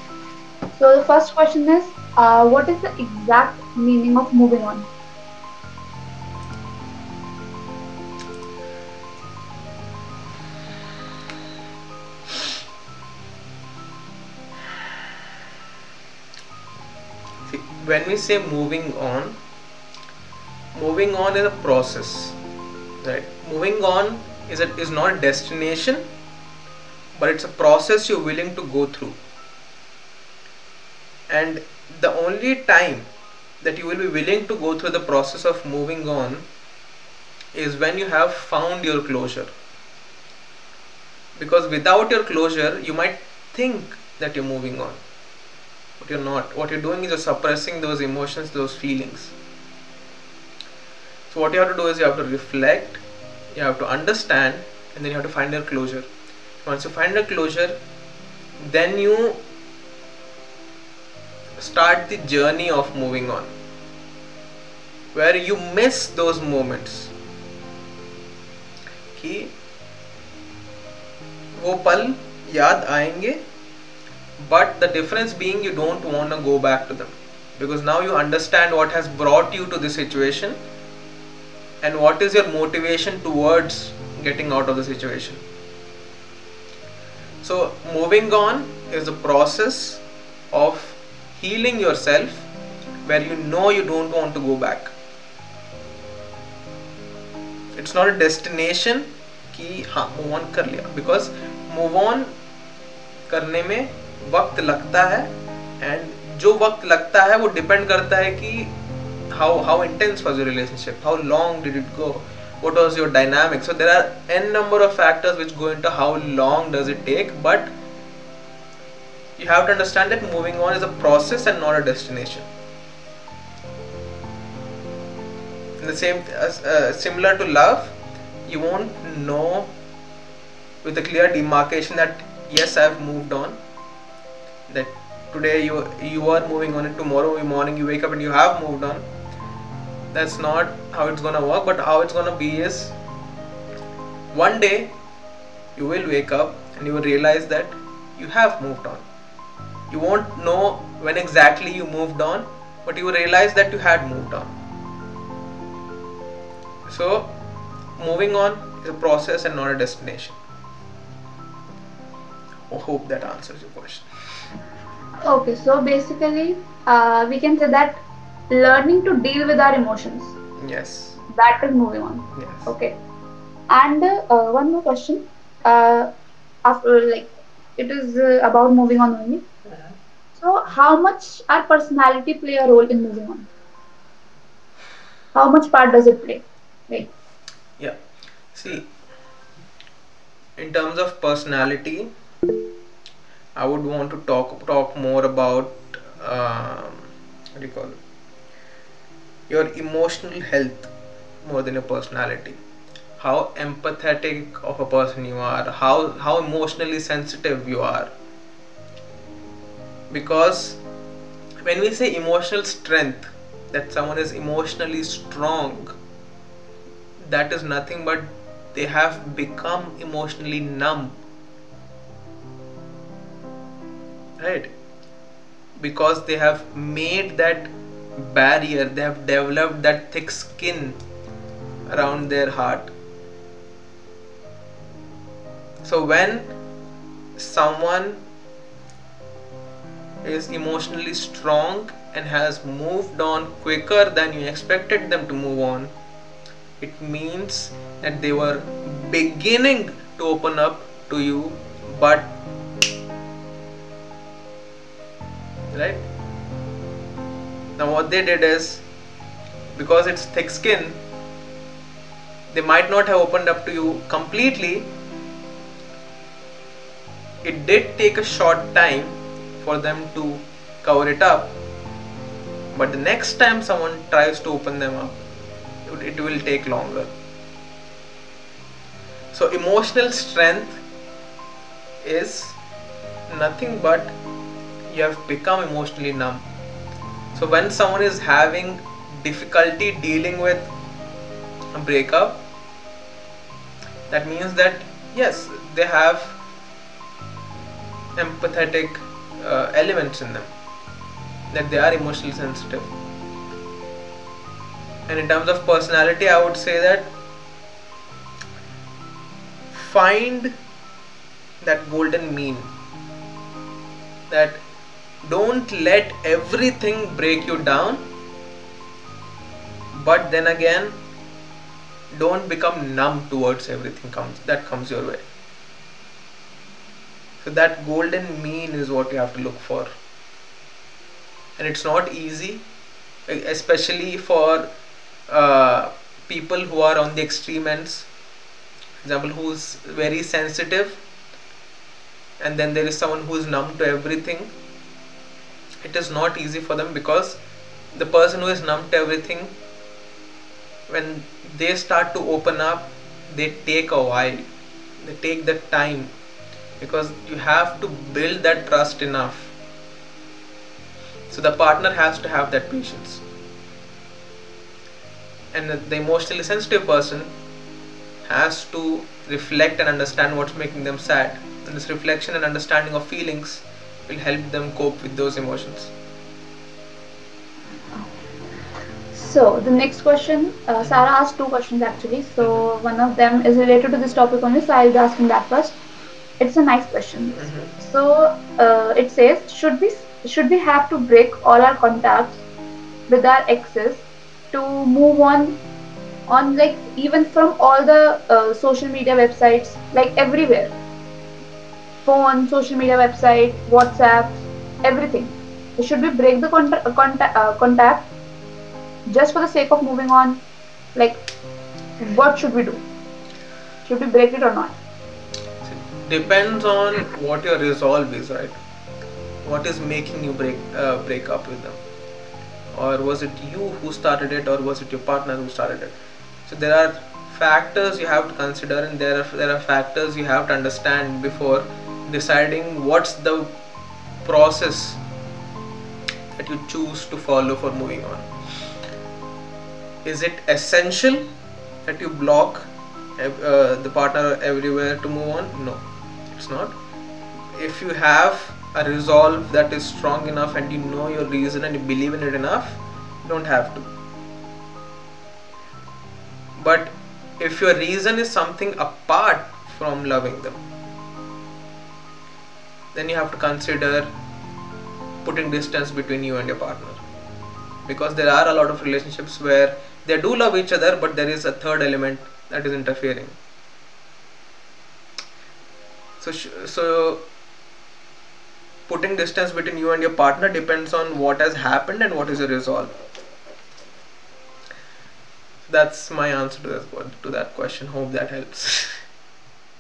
Speaker 2: So the first question is, uh, what is the exact meaning of moving on?
Speaker 1: When we say moving on moving on is a process right? Moving on is a, is not a destination but it's a process you're willing to go through. And the only time that you will be willing to go through the process of moving on is when you have found your closure. Because without your closure you might think that you're moving on you're not what you're doing is you're suppressing those emotions those feelings so what you have to do is you have to reflect you have to understand and then you have to find your closure once you find a closure then you start the journey of moving on where you miss those moments कि वो पल याद आएंगे but the difference being you don't want to go back to them because now you understand what has brought you to this situation and what is your motivation towards getting out of the situation So, moving on is a process of healing yourself where you know you don't want to go back. It's not a destination कि हाँ move on कर लिया because move on करने में वक्त लगता है and जो वक्त लगता है वो डिपेंड करता है कि how how intense was your relationship how long did it go what was your dynamic there are an number of factors which go into how long does it take but you have to understand that moving on is a process and not a destination The same uh, similar to love, you won't know with a clear demarcation that yes, I've moved on. That today you you are moving on and tomorrow morning you wake up and you have moved on. That's not how it's gonna work but how it's gonna be is one day you will wake up and you will realize that you have moved on. You won't know when exactly you moved on but you will realize that you had moved on. So moving on is a process and not a destination. I hope that answers your question
Speaker 2: Okay, so basically, uh, we can say that learning to deal with our emotions
Speaker 1: yes
Speaker 2: that is moving on.
Speaker 1: yes
Speaker 2: Okay, and uh, one more question. Uh, after like it is uh, about moving on only. So, how much our personality play a role in moving on? How much part does it play? Like,
Speaker 1: yeah see in terms of personality i would want to talk talk more about um, what do you call it? Your emotional health more than your personality. How empathetic of a person you are how how emotionally sensitive you are. Because when we say emotional strength that someone is emotionally strong that is nothing but they have become emotionally numb right because they have made that barrier they have developed that thick skin around their heart. So when someone is emotionally strong and has moved on quicker than you expected them to move on it means that they were beginning to open up to you but right? Now what they did is because it's thick skin they might not have opened up to you completely. It did take a short time for them to cover it up. But the next time someone tries to open them up it- will take longer. So emotional strength is nothing but you have become emotionally numb. So when someone is having difficulty dealing with a breakup that means that yes they have empathetic uh, elements in them that they are emotionally sensitive. And in terms of personality i would say that find that golden mean that don't let everything break you down. But then again don't become numb towards everything comes that comes your way. So that golden mean is what you have to look for. And it's not easy especially for uh, people who are on the extreme ends. Example who's very sensitive and then there is someone who is numb to everything it is not easy for them because the person who is numb to everything when they start to open up they take a while. They take the time because you have to build that trust enough. So the partner has to have that patience. And the emotionally sensitive person has to reflect and understand what's making them sad. And this reflection and understanding of feelings will help them cope with those emotions
Speaker 2: So the next question, uh, Sarah asked two questions actually. So one of them is related to this topic only, so I'll be asking that first. it's a nice question.
Speaker 1: Mhm.
Speaker 2: So uh, it says, should we should we have to break all our contacts with our exes to move on on like even from all the uh, social media websites like everywhere phone social media website whatsapp everything. Should we break the contact, contact, uh, contact just for the sake of moving on. Like what should we do? Should we break it or not?
Speaker 1: Depends on what your resolve is right? What is making you break uh, break up with them? Or was it you who started it or was it your partner who started it? So there are factors you have to consider and there are there are factors you have to understand before deciding what's the process that you choose to follow for moving on. Is it essential that you block uh, the partner everywhere to move on? No it's not. If you have a resolve that is strong enough and you know your reason and you believe in it enough you don't have to. But if your reason is something apart from loving them then you have to consider putting distance between you and your partner. Because there are a lot of relationships where they do love each other but there is a third element that is interfering. So so putting distance between you and your partner depends on what has happened and what is your resolve. That's my answer to to that question. Hope that helps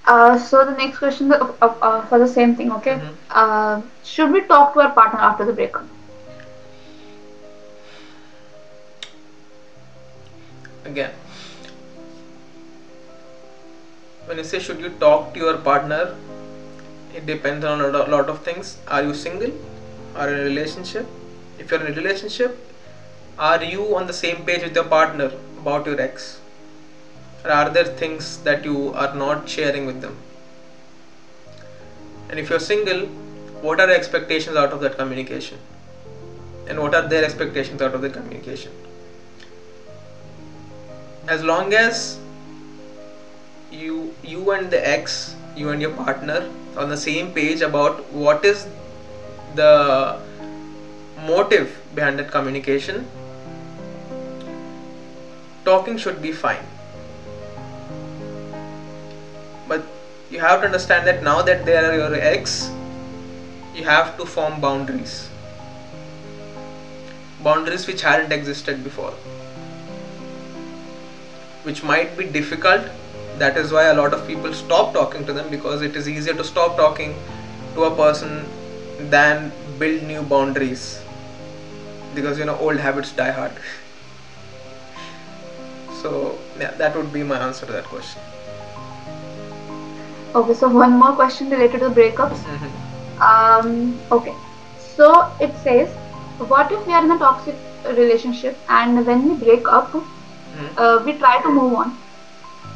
Speaker 2: uh, so the next question uh, uh, for the same thing okay?
Speaker 1: Mhm.
Speaker 2: uh, should we talk to our partner after the breakup?
Speaker 1: Again. When you say should you talk to your partner it depends on a lot of- lot of things. Are you single? Are you in a relationship? If you're in a relationship are you on the same page with your partner about your ex or are there things that you are not sharing with them? And if you're single what are the expectations out of that communication? And what are their expectations out of the communication? As long as you you and the ex you and your partner on the same page about what is the motive behind that communication talking should be fine but you have to understand that now that they are your ex you have to form boundaries. Boundaries which hadn't existed before. Which might be difficult. That is why a lot of people stop talking to them because it is easier to stop talking to a person than build new boundaries. Because you know old habits die hard. So yeah that would be my answer to that question
Speaker 2: okay so one more question related to breakups.
Speaker 1: Mhm.
Speaker 2: um, okay. So it says what if we are in a toxic relationship and when we break up
Speaker 1: Mhm.
Speaker 2: uh, we try to move on.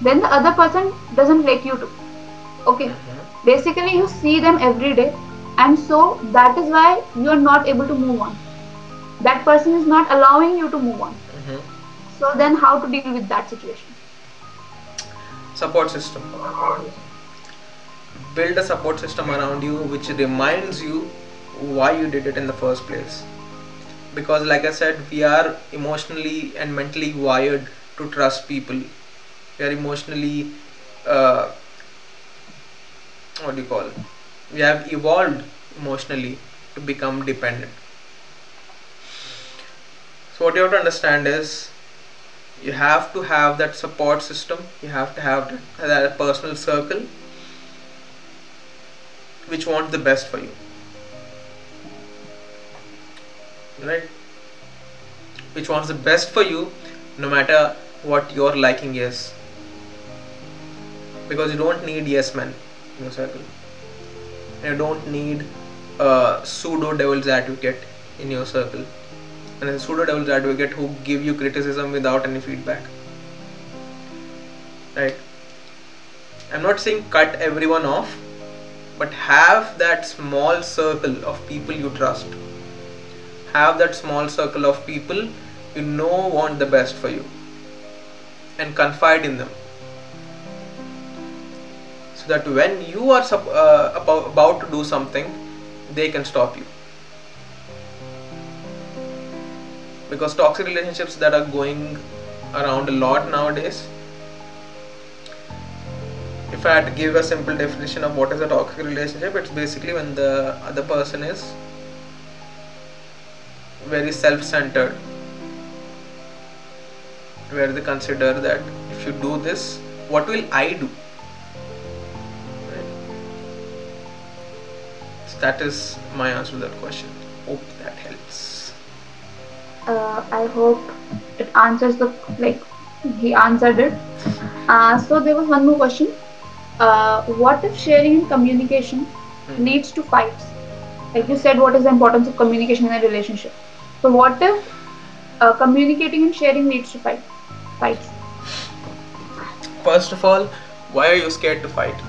Speaker 2: Then the other person doesn't like you too. Okay.
Speaker 1: Mhm.
Speaker 2: basically you see them every day and so that is why you are not able to move on. That person is not allowing you to move on.
Speaker 1: Mhm.
Speaker 2: so then how to deal with that situation?
Speaker 1: Support system build a support system around you which reminds you why you did it in the first place. Because like i said we are emotionally and mentally wired to trust people. We are emotionally uh, what do you call? It? we have evolved emotionally to become dependent. So what you have to understand is you have to have that support system you have to have that, that personal circle which wants the best for you. Right? Which wants the best for you no matter what your liking is. Because you don't need yes men in your circle. You don't need a pseudo devil's advocate in your circle. And a pseudo devil's advocate who give you criticism without any feedback. Right? I'm not saying cut everyone off but have that small circle of people you trust. Have that small circle of people you know want the best for you. And confide in them. So that when you are uh, about to do something they can stop you. Because toxic relationships that are going around a lot nowadays if i had to give a simple definition of what is a toxic relationship it's basically when the other person is very self-centered where they consider that if you do this what will i do Right? So that is my answer to that question hope that helps
Speaker 2: uh, I hope it answers the like he answered it. Uh, so there was one more question. Uh, what if sharing and communication
Speaker 1: Hmm.
Speaker 2: leads to fights? Like you said, what is the importance of communication in a relationship? So what if uh, communicating and sharing leads to fight? Fights.
Speaker 1: First of all, why are you scared to fight?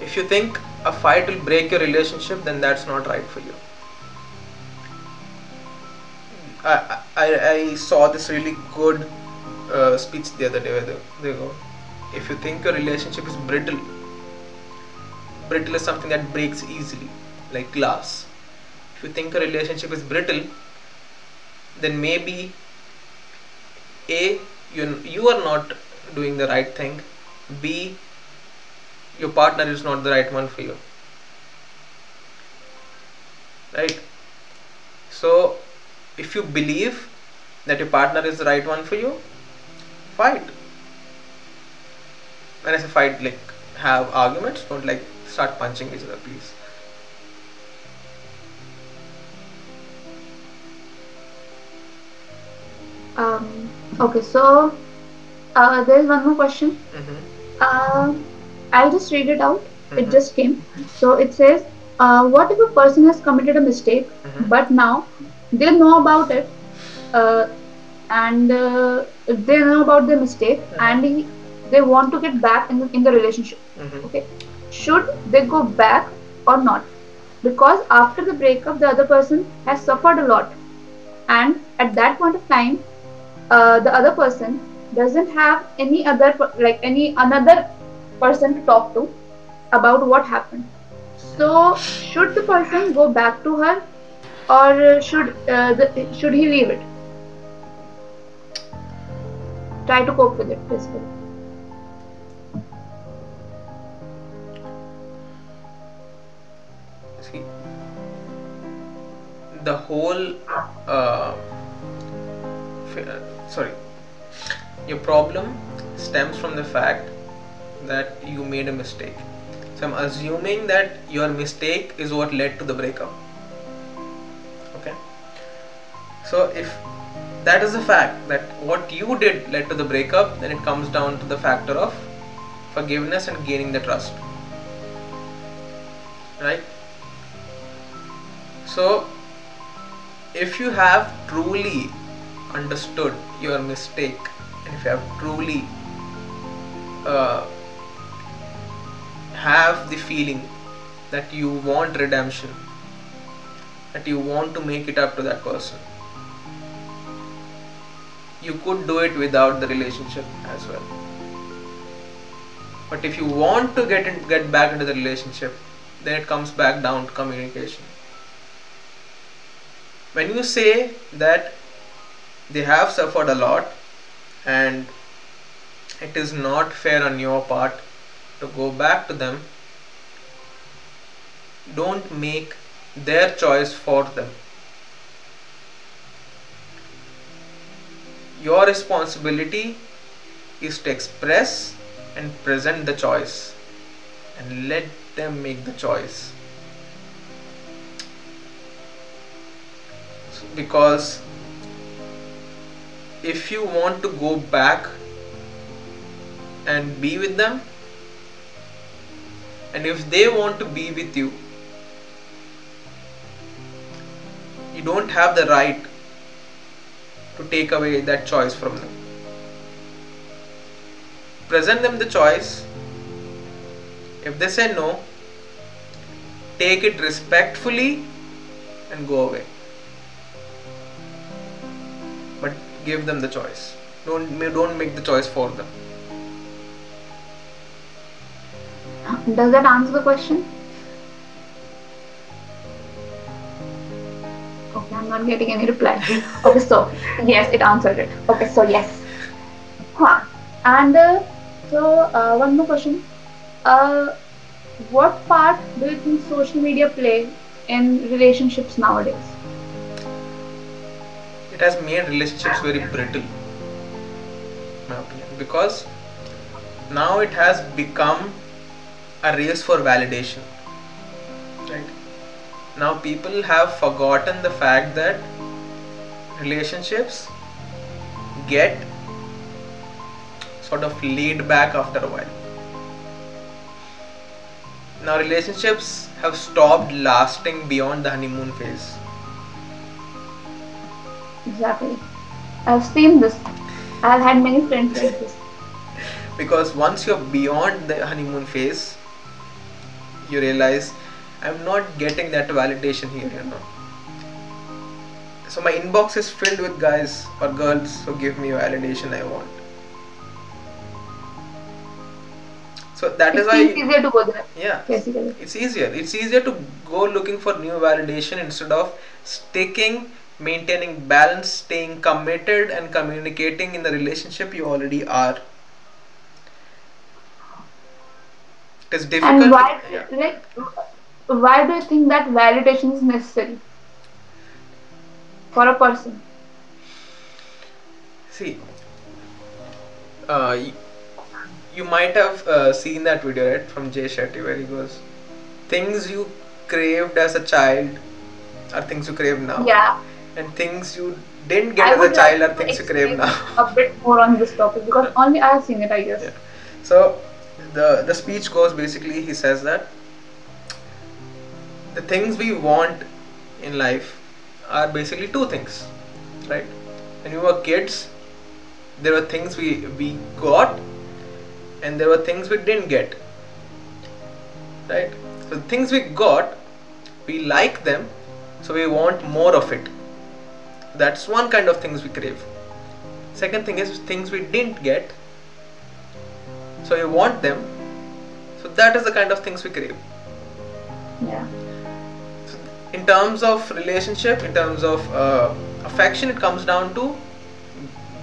Speaker 1: If you think a fight will break your relationship, then that's not right for you. I, I, I saw this really good uh, speech the other day they, they go, if you think your relationship is brittle, brittle is something that breaks easily, like glass. If you think a relationship is brittle, then maybe a you you are not doing the right thing. B your partner is not the right one for you. Right? So if you believe that your partner is the right one for you fight when i say fight like have arguments don't like start punching each other please
Speaker 2: Um, okay, so uh, there is one more question.
Speaker 1: mm-hmm.
Speaker 2: Uh, I'll just read it out.
Speaker 1: Mhm.
Speaker 2: It just came. So it says, uh, what if a person has committed a mistake,
Speaker 1: Mhm.
Speaker 2: but now they know about it, uh, and uh, they know about the mistake, and he, they want to get back in the, in the relationship.
Speaker 1: Mm-hmm.
Speaker 2: Okay, should they go back or not? Because after the breakup, the other person has suffered a lot, and at that point of time, uh, the other person doesn't have any other like any another person to talk to about what happened so should the person go back to her or should uh, the, should he leave it try to cope with it basically
Speaker 1: the whole uh, uh, sorry. Your problem stems from the fact that you made a mistake. So i'm assuming that your mistake is what led to the breakup. Okay? So if that is a fact that what you did led to the breakup then it comes down to the factor of forgiveness and gaining the trust. Right? So, if you have truly understood your mistake, and if you have truly uh, have the feeling that you want redemption, that you want to make it up to that person, you could do it without the relationship as well. But if you want to get in, get back into the relationship, then it comes back down to communication when you say that they have suffered a lot and it is not fair on your part to go back to them don't make their choice for them. Your responsibility is to express and present the choice and let them make the choice because if you want to go back and be with them and if they want to be with you you don't have the right to take away that choice from them. Present them the choice. If they say no take it respectfully and go away give them the choice don't don't make the choice for them
Speaker 2: Does that answer the question? Okay, I'm not getting any reply. Okay, so yes, it answered it. Okay, so yes. Huh. And uh, so uh, one more question. Uh, what part do you think social media play in relationships nowadays?
Speaker 1: It has made relationships very brittle because now it has become a race for validation right? Now people have forgotten the fact that relationships get sort of laid back after a while. Now relationships have stopped lasting beyond the honeymoon phase
Speaker 2: Exactly. I've seen this. I've had many friends like this.
Speaker 1: because once you're beyond the honeymoon phase you realize i'm not getting that validation here you know so my inbox is filled with guys or girls who give me validation i want so that is
Speaker 2: It
Speaker 1: why
Speaker 2: easier to go there,
Speaker 1: yeah
Speaker 2: basically.
Speaker 1: it's easier it's easier to go looking for new validation instead of sticking maintaining balance staying committed and communicating in the relationship you already are it is difficult
Speaker 2: And why,
Speaker 1: yeah.
Speaker 2: like, why do you think that validation is necessary for a person?
Speaker 1: see uh, y- you might have uh, seen that video right from jay shetty where he goes things you craved as a child are things you crave now
Speaker 2: Yeah,
Speaker 1: and things you didn't get
Speaker 2: I
Speaker 1: as a child
Speaker 2: like
Speaker 1: are things you crave now
Speaker 2: a bit more on this topic because only I have seen it, I guess.
Speaker 1: Yeah. So the the speech goes basically he says that the things we want in life are basically two things, right? When we were kids, there were things we we got, and there were things we didn't get, right? So the things we got, we like them, so we want more of it. That's one kind of things we crave. Second thing is things we didn't get, so you want them. So that is the kind of things we crave.
Speaker 2: Yeah.
Speaker 1: so in terms of relationship in terms of uh, affection it comes down to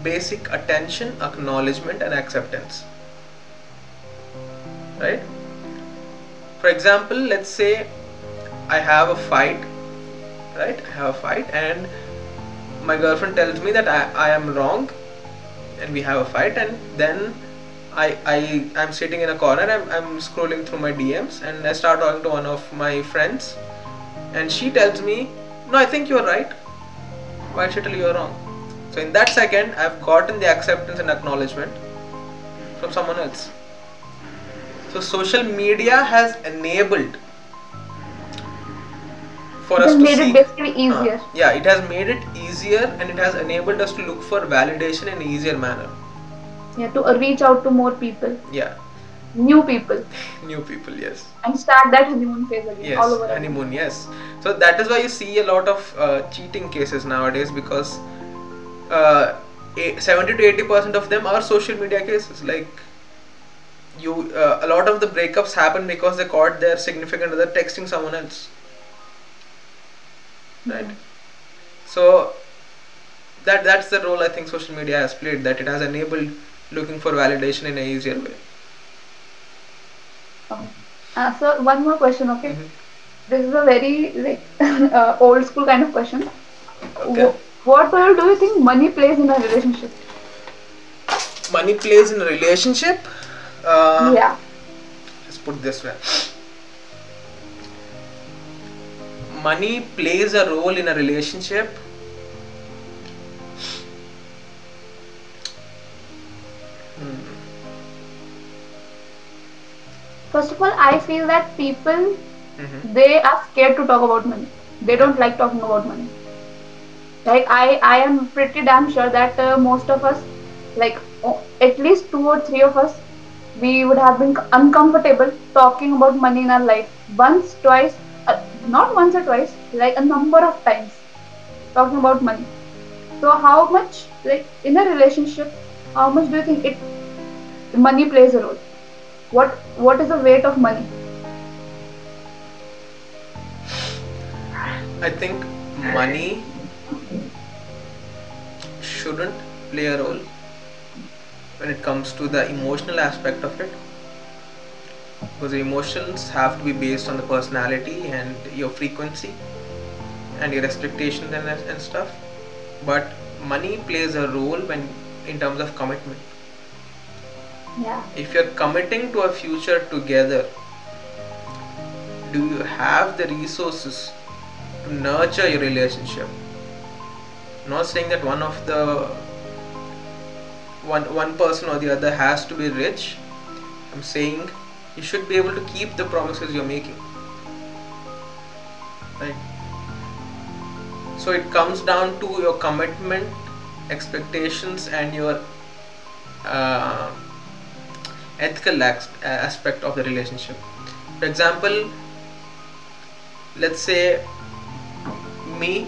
Speaker 1: basic attention acknowledgement and acceptance. Right? For example let's say i have a fight right? I have a fight and my girlfriend tells me that i, I am wrong and we have a fight and then I, I I'm sitting in a corner I'm, I'm scrolling through my DMs and I start talking to one of my friends and she tells me no I think you're right. Why should I tell you you're wrong? So in that second I've gotten the acceptance and acknowledgement from someone else. So social media has enabled for
Speaker 2: It
Speaker 1: us
Speaker 2: has
Speaker 1: to
Speaker 2: made
Speaker 1: see.
Speaker 2: it basically
Speaker 1: uh,
Speaker 2: easier.
Speaker 1: yeah it has made it easier and it has enabled us to look for validation in an easier manner.
Speaker 2: Yeah, to uh, reach out to more people,
Speaker 1: yeah.
Speaker 2: New people,
Speaker 1: new people yes.
Speaker 2: And start that honeymoon phase again,
Speaker 1: yes
Speaker 2: all over again.
Speaker 1: honeymoon yes. So that is why you see a lot of uh, cheating cases nowadays because uh, 70 to 80 percent of them are social media cases. Like you uh, a lot of the breakups happen because they caught their significant other texting someone else right so that that's the role i think social media has played that it has enabled looking for validation in a easier way
Speaker 2: Okay. Uh, so one more question, okay?
Speaker 1: Mhm.
Speaker 2: This is a very like uh, old school kind of question.
Speaker 1: Okay.
Speaker 2: Wh- what role do you think money plays in a relationship?
Speaker 1: money plays in a relationship uh,
Speaker 2: yeah.
Speaker 1: let's put this way money plays a role in a relationship.
Speaker 2: First of all, I feel that people
Speaker 1: Mhm.
Speaker 2: they are scared to talk about money. They don't like talking about money. Like I, I am pretty damn sure that uh, most of us, like o- at least two or three of us, we would have been uncomfortable talking about money in our life once, twice, not once or twice, like a number of times, talking about money. So how much, like in a relationship, how much do you think it money plays a role? what what is the weight of money
Speaker 1: I think money shouldn't play a role when it comes to the emotional aspect of it because emotions have to be based on the personality and your frequency and your expectations and, and stuff. But money plays a role when in terms of commitment.
Speaker 2: Yeah.
Speaker 1: If you're committing to a future together do you have the resources to nurture your relationship? Not saying that one of the one one person or the other has to be rich. I'm saying you should be able to keep the promises you're making. Right? So it comes down to your commitment expectations and your uh, ethical aspect of the relationship. For example let's say me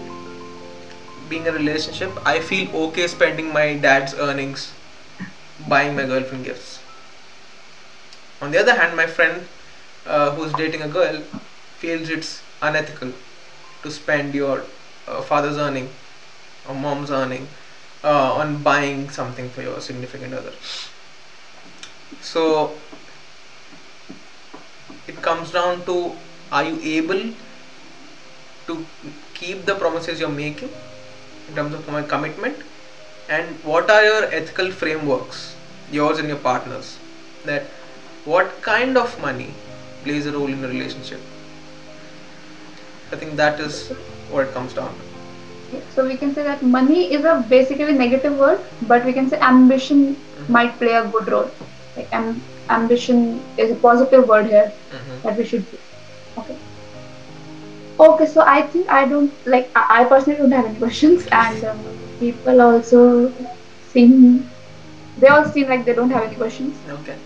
Speaker 1: being a relationship i feel okay spending my dad's earnings buying my girlfriend gifts on the other hand my friend uh, who's dating a girl feels it's unethical to spend your uh, father's earning or mom's earning uh, on buying something for your significant other. So it comes down to are you able to keep the promises you're making in terms of my commitment? And what are your ethical frameworks yours and your partners that what kind of money plays a role in a relationship i think that is what it comes down
Speaker 2: to so we can say that money is a basically negative word but we can say ambition mm-hmm. might play a good role like am- ambition is a positive word here mm-hmm. that we should do okay Okay, so I think I don't like I personally don't have any questions, and um, people also seem they all seem like they don't have any questions.
Speaker 1: Okay.